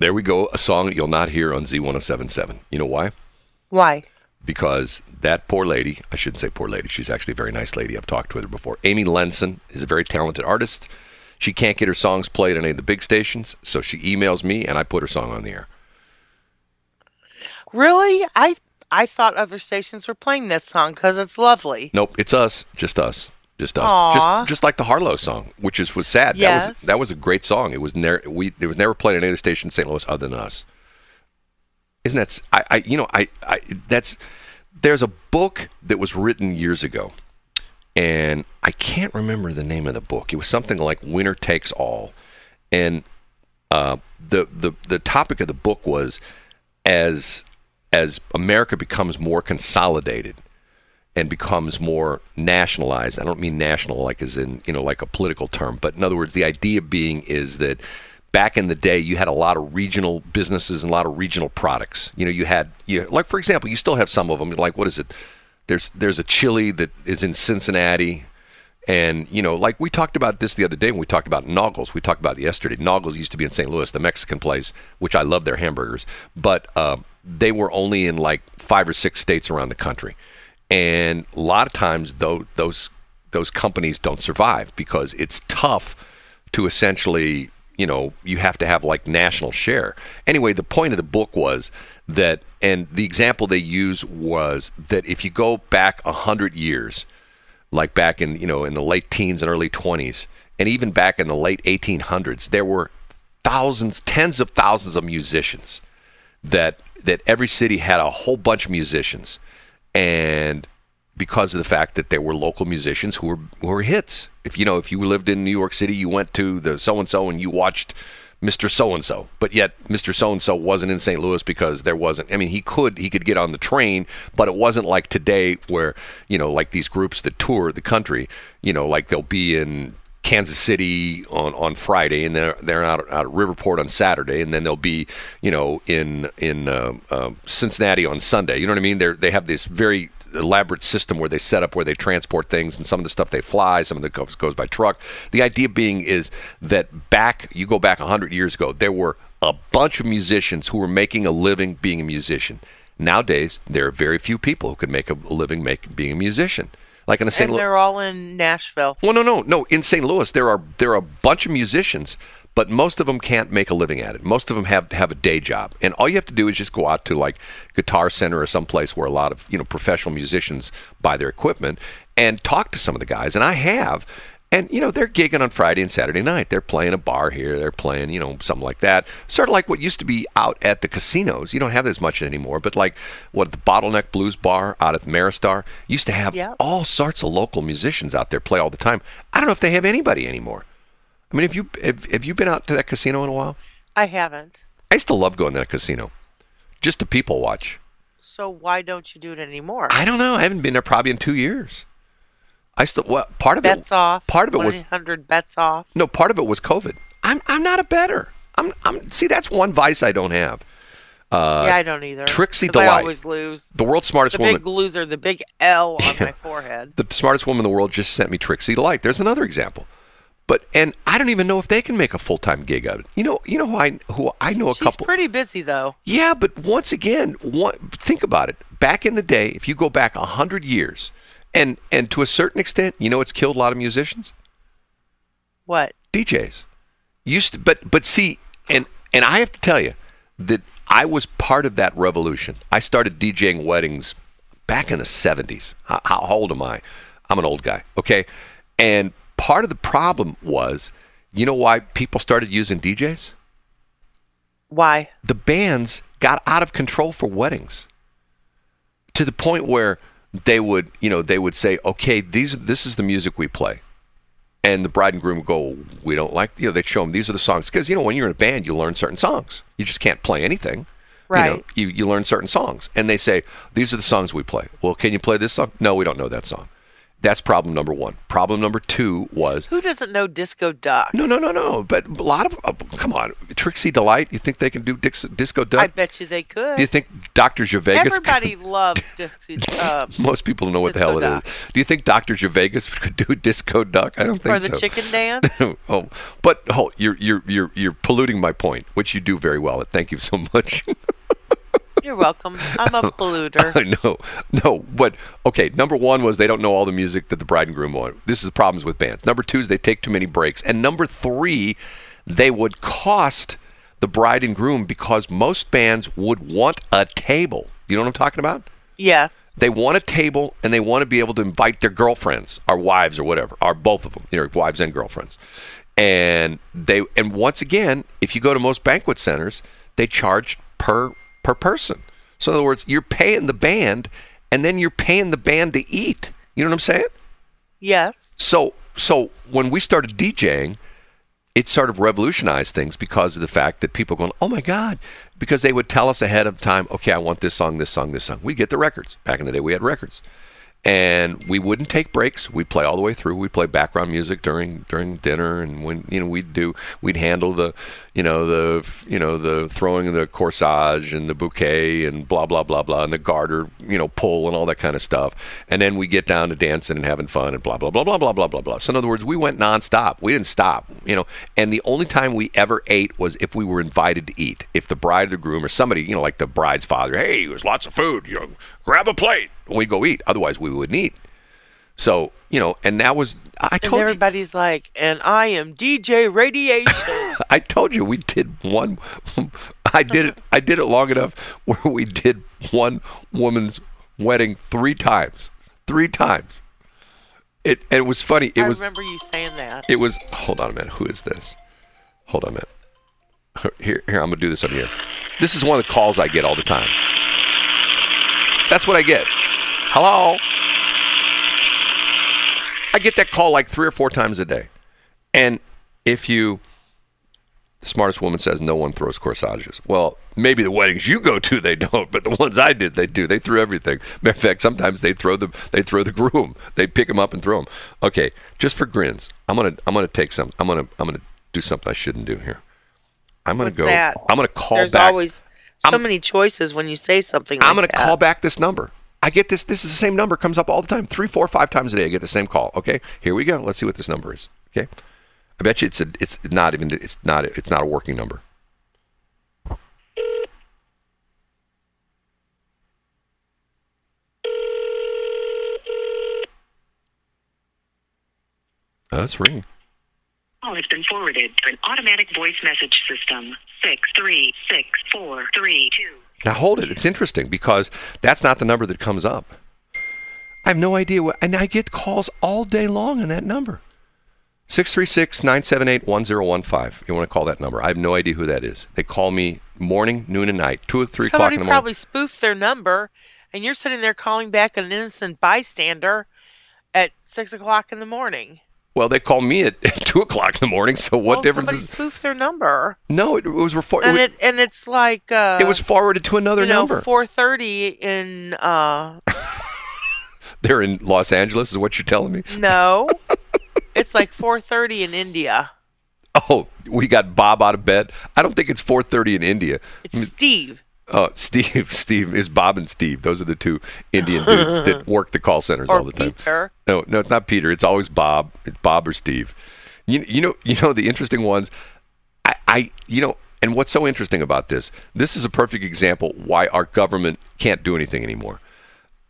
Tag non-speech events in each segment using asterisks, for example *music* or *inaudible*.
There we go. A song you'll not hear on Z1077. You know why? Why? Because that poor lady, I shouldn't say poor lady, she's actually a very nice lady. I've talked with her before. Amy Lenson is a very talented artist. She can't get her songs played on any of the big stations, so she emails me and I put her song on the air. Really? I I thought other stations were playing that song because it's lovely. Nope, it's us, just us, just us, Aw. just just like the Harlow song, which is was sad. That Yes. was that was a great song. It was never we it was never played on any other station in St. Louis other than us. Isn't that I, I you know I I that's there's a book that was written years ago, and I can't remember the name of the book. It was something like Winner Takes All, and uh, the the the topic of the book was as as America becomes more consolidated and becomes more nationalized. I don't mean national like as in, you know, like a political term, but in other words, the idea being is that back in the day you had a lot of regional businesses and a lot of regional products. You know, you had you like for example, you still have some of them like what is it? There's there's a chili that is in Cincinnati and you know, like we talked about this the other day when we talked about Naugles. We talked about yesterday. Naugles used to be in St. Louis, the Mexican place, which I love their hamburgers, but um, they were only in like five or six states around the country. And a lot of times, though, those those companies don't survive because it's tough to essentially, you know, you have to have like national share. Anyway, the point of the book was that, and the example they use was that if you go back a hundred years, like back in you know in the late teens and early 20s and even back in the late 1800s there were thousands tens of thousands of musicians that that every city had a whole bunch of musicians and because of the fact that there were local musicians who were who were hits if you know if you lived in New York City you went to the so and so and you watched Mr. So and so, but yet Mr. So and so wasn't in St. Louis because there wasn't. I mean, he could he could get on the train, but it wasn't like today where you know like these groups that tour the country. You know, like they'll be in Kansas City on, on Friday, and they're they're out, out at Riverport on Saturday, and then they'll be you know in in uh, uh, Cincinnati on Sunday. You know what I mean? They they have this very elaborate system where they set up where they transport things, and some of the stuff they fly, some of the goes, goes by truck. The idea being is that back you go back hundred years ago, there were a bunch of musicians who were making a living being a musician. Nowadays, there are very few people who can make a living make, being a musician. Like in the St. And Louis. they're all in Nashville. Well, no, no, no. In St. Louis, there are there are a bunch of musicians, but most of them can't make a living at it. Most of them have have a day job, and all you have to do is just go out to like Guitar Center or someplace where a lot of you know professional musicians buy their equipment and talk to some of the guys. And I have. And you know they're gigging on Friday and Saturday night. They're playing a bar here. They're playing you know something like that. Sort of like what used to be out at the casinos. You don't have as much anymore. But like what the Bottleneck Blues Bar out at the Ameristar used to have Yeah. all sorts of local musicians out there play all the time. I don't know if they have anybody anymore. I mean, have you have, have you been out to that casino in a while? I haven't. I used to love going to that casino, just to people watch. So why don't you do it anymore? I don't know. I haven't been there probably in two years. I still well, part of bets it. off. part of it was- 100 bets off. No, part of it was COVID. I'm I'm not a better. I'm I'm see that's one vice I don't have. Uh, yeah, I don't either. Trixie 'Cause I always lose. the world's smartest The woman. big loser, the big L on my forehead. the smartest woman in the world just sent me Trixie Delight. There's another example. But and I don't even know if they can make a full time gig of it. You know, you know who I who I know a She's couple. pretty busy though. Yeah, but once again, one, think about it. Back in the day, if you go back a hundred years, and and to a certain extent, you know, what's killed a lot of musicians. What? DJs used to, but but see, and and I have to tell you that I was part of that revolution. I started DJing weddings back in the '70s. How, how old am I? I'm an old guy. Okay, and part of the problem was, you know, why people started using DJs? Why? the bands got out of control for weddings to the point where they would you know they would say okay these this is the music we play. And the bride and groom would go we don't like you know they'd show them these are the songs because you know when you're in a band you learn certain songs. You just can't play anything you, know, Right. you, you learn certain songs. And they say these are the songs we play. Well can you play this song? No we don't know that song That's problem number one. Problem number two was Who doesn't know Disco Duck? no, no, no, no. But a lot of uh, come on, Trixie Delight. You think they can do Dix, Disco Duck? I bet you they could. do you think Dr. Gervais? Everybody *laughs* loves Dixie. Uh, *laughs* Most people know what the hell Disco it Duck. is. Do you think Dr. Gervais could do Disco Duck? I don't think for the so. chicken *laughs* dance. oh, but oh, you're you're you're you're polluting my point, which you do very well. Thank you so much. You're welcome. I'm a polluter. I *laughs* know, no, but okay. Number one was they don't know all the music that the bride and groom want. This is the problems with bands. Number two is they take too many breaks, and number three, they would cost the bride and groom because most bands would want a table. You know what I'm talking about? Yes. They want a table and they want to be able to invite their girlfriends, our wives, or whatever, or both of them, you know, wives and girlfriends. And they and once again, if you go to most banquet centers, they charge per per person. So in other words, you're paying the band, and then you're paying the band to eat. You know what I'm saying? Yes. So so when we started DJing, it sort of revolutionized things because of the fact that people going, oh my god, because they would tell us ahead of time, okay, I want this song, this song, this song. We get the records. Back in the day, we had records, and we wouldn't take breaks. We'd play all the way through. We'd play background music during during dinner, and when you know we'd do we'd handle the you know the you know the throwing of the corsage and the bouquet and blah blah blah blah and the garter you know pull and all that kind of stuff, and then we get down to dancing and having fun and blah blah blah blah blah blah blah blah. So in other words, we went nonstop. We didn't stop, you know. And the only time we ever ate was if we were invited to eat. If the bride or the groom or somebody, you know, like the bride's father, hey, there's lots of food, you know, grab a plate. We'd go eat. Otherwise, we wouldn't eat. So you know, and that was I And told you. everybody's like, and I am DJ Radiation. *laughs* I told you we did one. *laughs* I did it. I did it long enough *laughs* where we did one woman's wedding three times. Three times. It and it was funny. It I was. remember you saying that. It was. Hold on a minute. Who is this? Hold on a minute. Here, here. I'm gonna do this on here. This is one of the calls I get all the time. That's what I get. Hello. I get that call like three or four times a day. And if you, the smartest woman says no one throws corsages. Well, maybe the weddings you go to they don't, but the ones I did they do. They threw everything. Matter of fact, sometimes they throw the they throw the groom. They pick him up and throw him. Okay, just for grins, I'm gonna I'm gonna take some. I'm gonna I'm gonna do something I shouldn't do here. I'm gonna What's go. that? I'm gonna call There's back. always so I'm- many choices when you say something. I'm going to that. call back this number. I get this. This is the same number. Comes up all the time. Three, four, five times a day. I get the same call. Okay, here we go. Let's see what this number is. Okay, I bet you it's a. It's not even. It's not. It's not a working number. Oh, that's ringing. call has been forwarded to an automatic voice message system. Six three six four three two. Now hold it. It's interesting because that's not the number that comes up. I have no idea what, and I get calls all day long on that number. 636-978-1015. You want to call that number. I have no idea who that is. They call me morning, noon, and night. 2 or 3 o'clock in the morning. probably spoofed their number, and you're sitting there calling back an innocent bystander at six o'clock in the morning. Well, they call me at, *laughs* at 2 o'clock in the morning, so what well, difference somebody is... spoofed their number, No, it, was, refor- and it, it and it's like uh, it was forwarded to another you know number. four thirty in uh *laughs* They're in Los Angeles, is what you're telling me? no, *laughs* it's like four thirty in India. Oh, we got Bob out of bed. I don't think it's 4.30 in India. It's Steve. Oh, *laughs* Steve, Steve is Bob and Steve. Those are the two Indian dudes that *laughs* work the call centers Or all the time. Peter. No, no, it's not Peter. It's always Bob. It's Bob or Steve. You, you know, you know the interesting ones. I, I, you know, and what's so interesting about this? This is a perfect example why our government can't do anything anymore.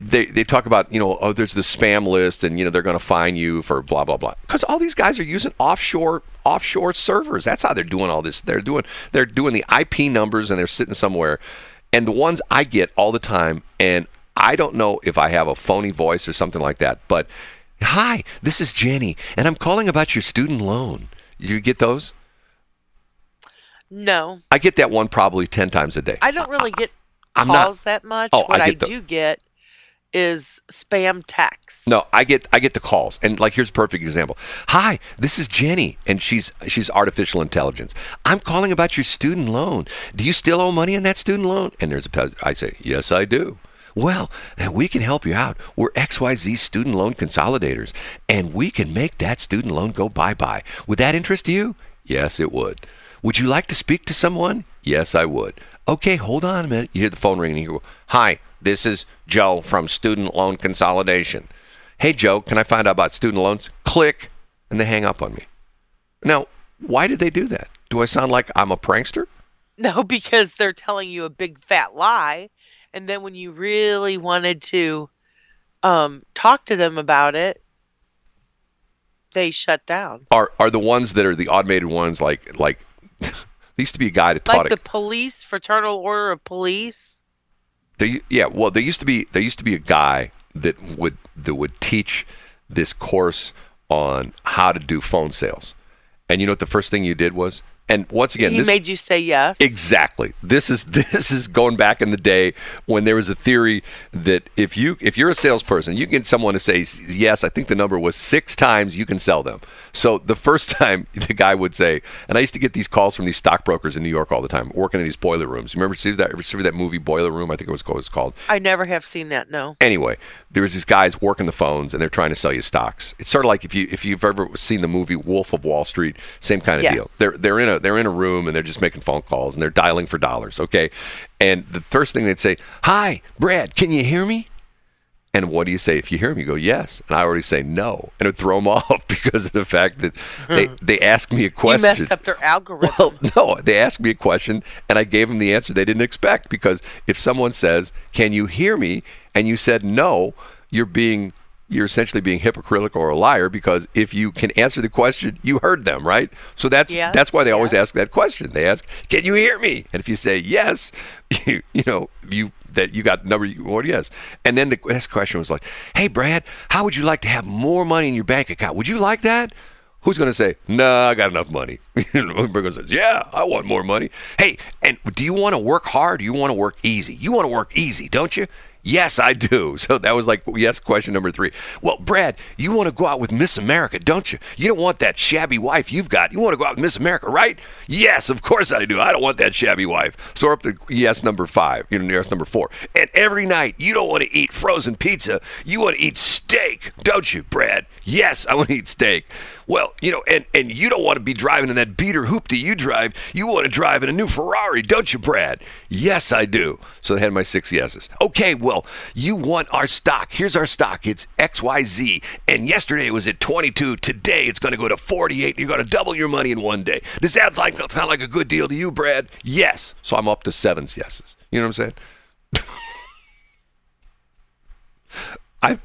They, they talk about you know oh there's the spam list and you know they're going to fine you for blah blah blah because all these guys are using offshore offshore servers. That's how they're doing all this. They're doing they're doing the IP numbers and they're sitting somewhere. And the ones I get all the time and I don't know if I have a phony voice or something like that but hi this is Jenny and I'm calling about your student loan. You get those? No, I get that one probably 10 times a day. I don't really get not- calls that much. Oh, what I I, the- do get is spam texts. No, I get I get the calls, and like here's a perfect example. Hi, this is Jenny, and she's she's artificial intelligence. I'm calling about your student loan. Do you still owe money on that student loan? And there's a I say yes, I do. Well, we can help you out. We're XYZ student loan consolidators, and we can make that student loan go bye bye. Would that interest you? Yes, it would. Would you like to speak to someone? Yes, I would. Okay, hold on a minute. You hear the phone ringing. You go, Hi, this is Joe from Student Loan Consolidation. Hey, Joe, can I find out about student loans? Click, and they hang up on me. Now, why did they do that? Do I sound like I'm a prankster? *laughs* No, because they're telling you a big fat lie, and then when you really wanted to um, talk to them about it, they shut down. Are are the ones that are the automated ones like like there used to be a guy that taught Like it. the police, fraternal order of police. They, yeah, well, there used to be there used to be a guy that would that would teach this course on how to do phone sales. And you know what the first thing you did was? And once again, he this made you say yes. Exactly. This is *laughs* this is going back in the day when there was a theory that if you if you're a salesperson, you can get someone to say yes. I think the number was six times you can sell them. So the first *laughs* time the guy would say, and I used to get these calls from these stockbrokers in New York all the time, working in these boiler rooms. You remember see that ever see that movie Boiler Room? I think it was called. It was called. I never have seen that. No. Anyway, there was these guys working the phones and they're trying to sell you stocks. It's sort of like if you if you've ever seen the movie Wolf of Wall Street, same kind of Yes. deal. They're they're in a they're in a room and they're just making phone calls and they're dialing for dollars, okay? And the first thing they'd say, "Hi, Brad, can you hear me?" And what do you say if you hear me? You go, "Yes." And I already say no, and it throw them *laughs* off because of the fact that they hmm. they asked me a question. You messed up their algorithm. Well, *laughs* no, they asked me a question and I gave them the answer they didn't expect because if someone says, "Can you hear me?" and you said no, you're being you're essentially being hypocritical or a liar because if you can answer the question, you heard them, right? So that's Yes, that's why they always yes. ask that question. They ask, "Can you hear me?" And if you say yes, *laughs* you you know, you that you got number one yes. And then the next question was like, "Hey Brad, how would you like to have more money in your bank account? Would you like that?" Who's going to say, "No, I got enough money"? *laughs* Everyone says, "Yeah, I want more money." Hey, and do you want to work hard? Or you want to work easy? You want to work easy, don't you? Yes, I do. *laughs* So that was like yes, question number three. Well, Brad, you want to go out with Miss America, don't you? You don't want that shabby wife you've got. You want to go out with Miss America, right? Yes, of course I do. I don't want that shabby wife. So up to yes number five. You know, yes number four. And every night you don't want to eat frozen pizza. You want to eat steak, don't you, Brad? Yes, I want to eat steak. Well, you know, and and you don't want to be driving in that beater hoopty you drive. You want to drive in a new Ferrari, don't you, Brad? Yes, I do. So they had my six yeses. Okay, well, you want our stock. Here's our stock. It's XYZ. And yesterday it was at 22. Today it's going to go to 48. You're going to double your money in one day. Does that like sound like a good deal to you, Brad? Yes. So I'm up to seven yeses. You know what I'm saying? *laughs* I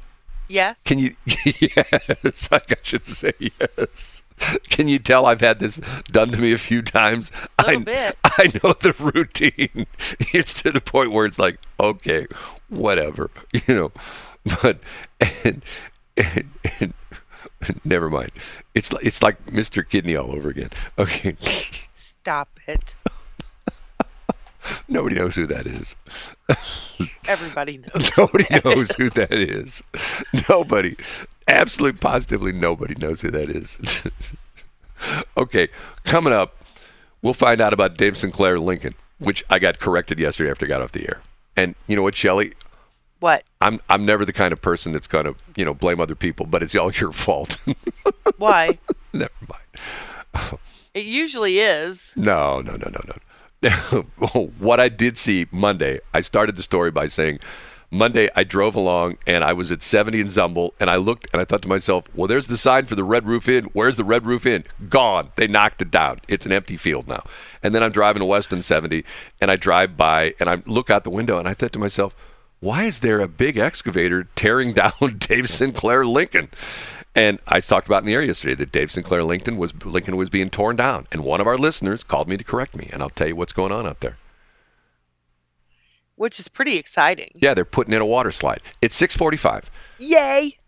yes. can you? *laughs* Yes, I should say yes. *laughs* Can you tell I've had this done to me a few times? Little I, bit. *laughs* I know the routine. *laughs* It's to the point where it's like, okay, whatever, you know. But and, and, and never mind. It's like it's like Mr. Kidney all over again. Okay, Stop it. *laughs* nobody knows who that is. *laughs* Everybody knows. Nobody *laughs* knows who that is. Nobody. Absolutely, positively, nobody knows who that is. okay, coming up, we'll find out about Dave Sinclair Lincoln, which I got corrected yesterday after I got off the air. And you know what, Shelley? What? I'm I'm never the kind of person that's gonna you know blame other people, but it's all your fault. Why? never mind. It usually is. No, no, no, no, no. *laughs* what I did see Monday, I started the story by saying, Monday I drove along and I was at 70 in Zumbehl and I looked and I thought to myself, well, there's the sign for the Red Roof Inn. Where's the Red Roof Inn? Gone. They knocked it down. It's an empty field now. And then I'm driving to Weston 70 and I drive by and I look out the window and I thought to myself, why is there a big excavator tearing *laughs* down Dave Sinclair Lincoln? And I talked about in the air yesterday that Dave Sinclair Lincoln was Lincoln was being torn down, and one of our listeners called me to correct me, and I'll tell you what's going on out there. Which is pretty exciting. Yeah, they're putting in a water slide. It's 6:45. Yay!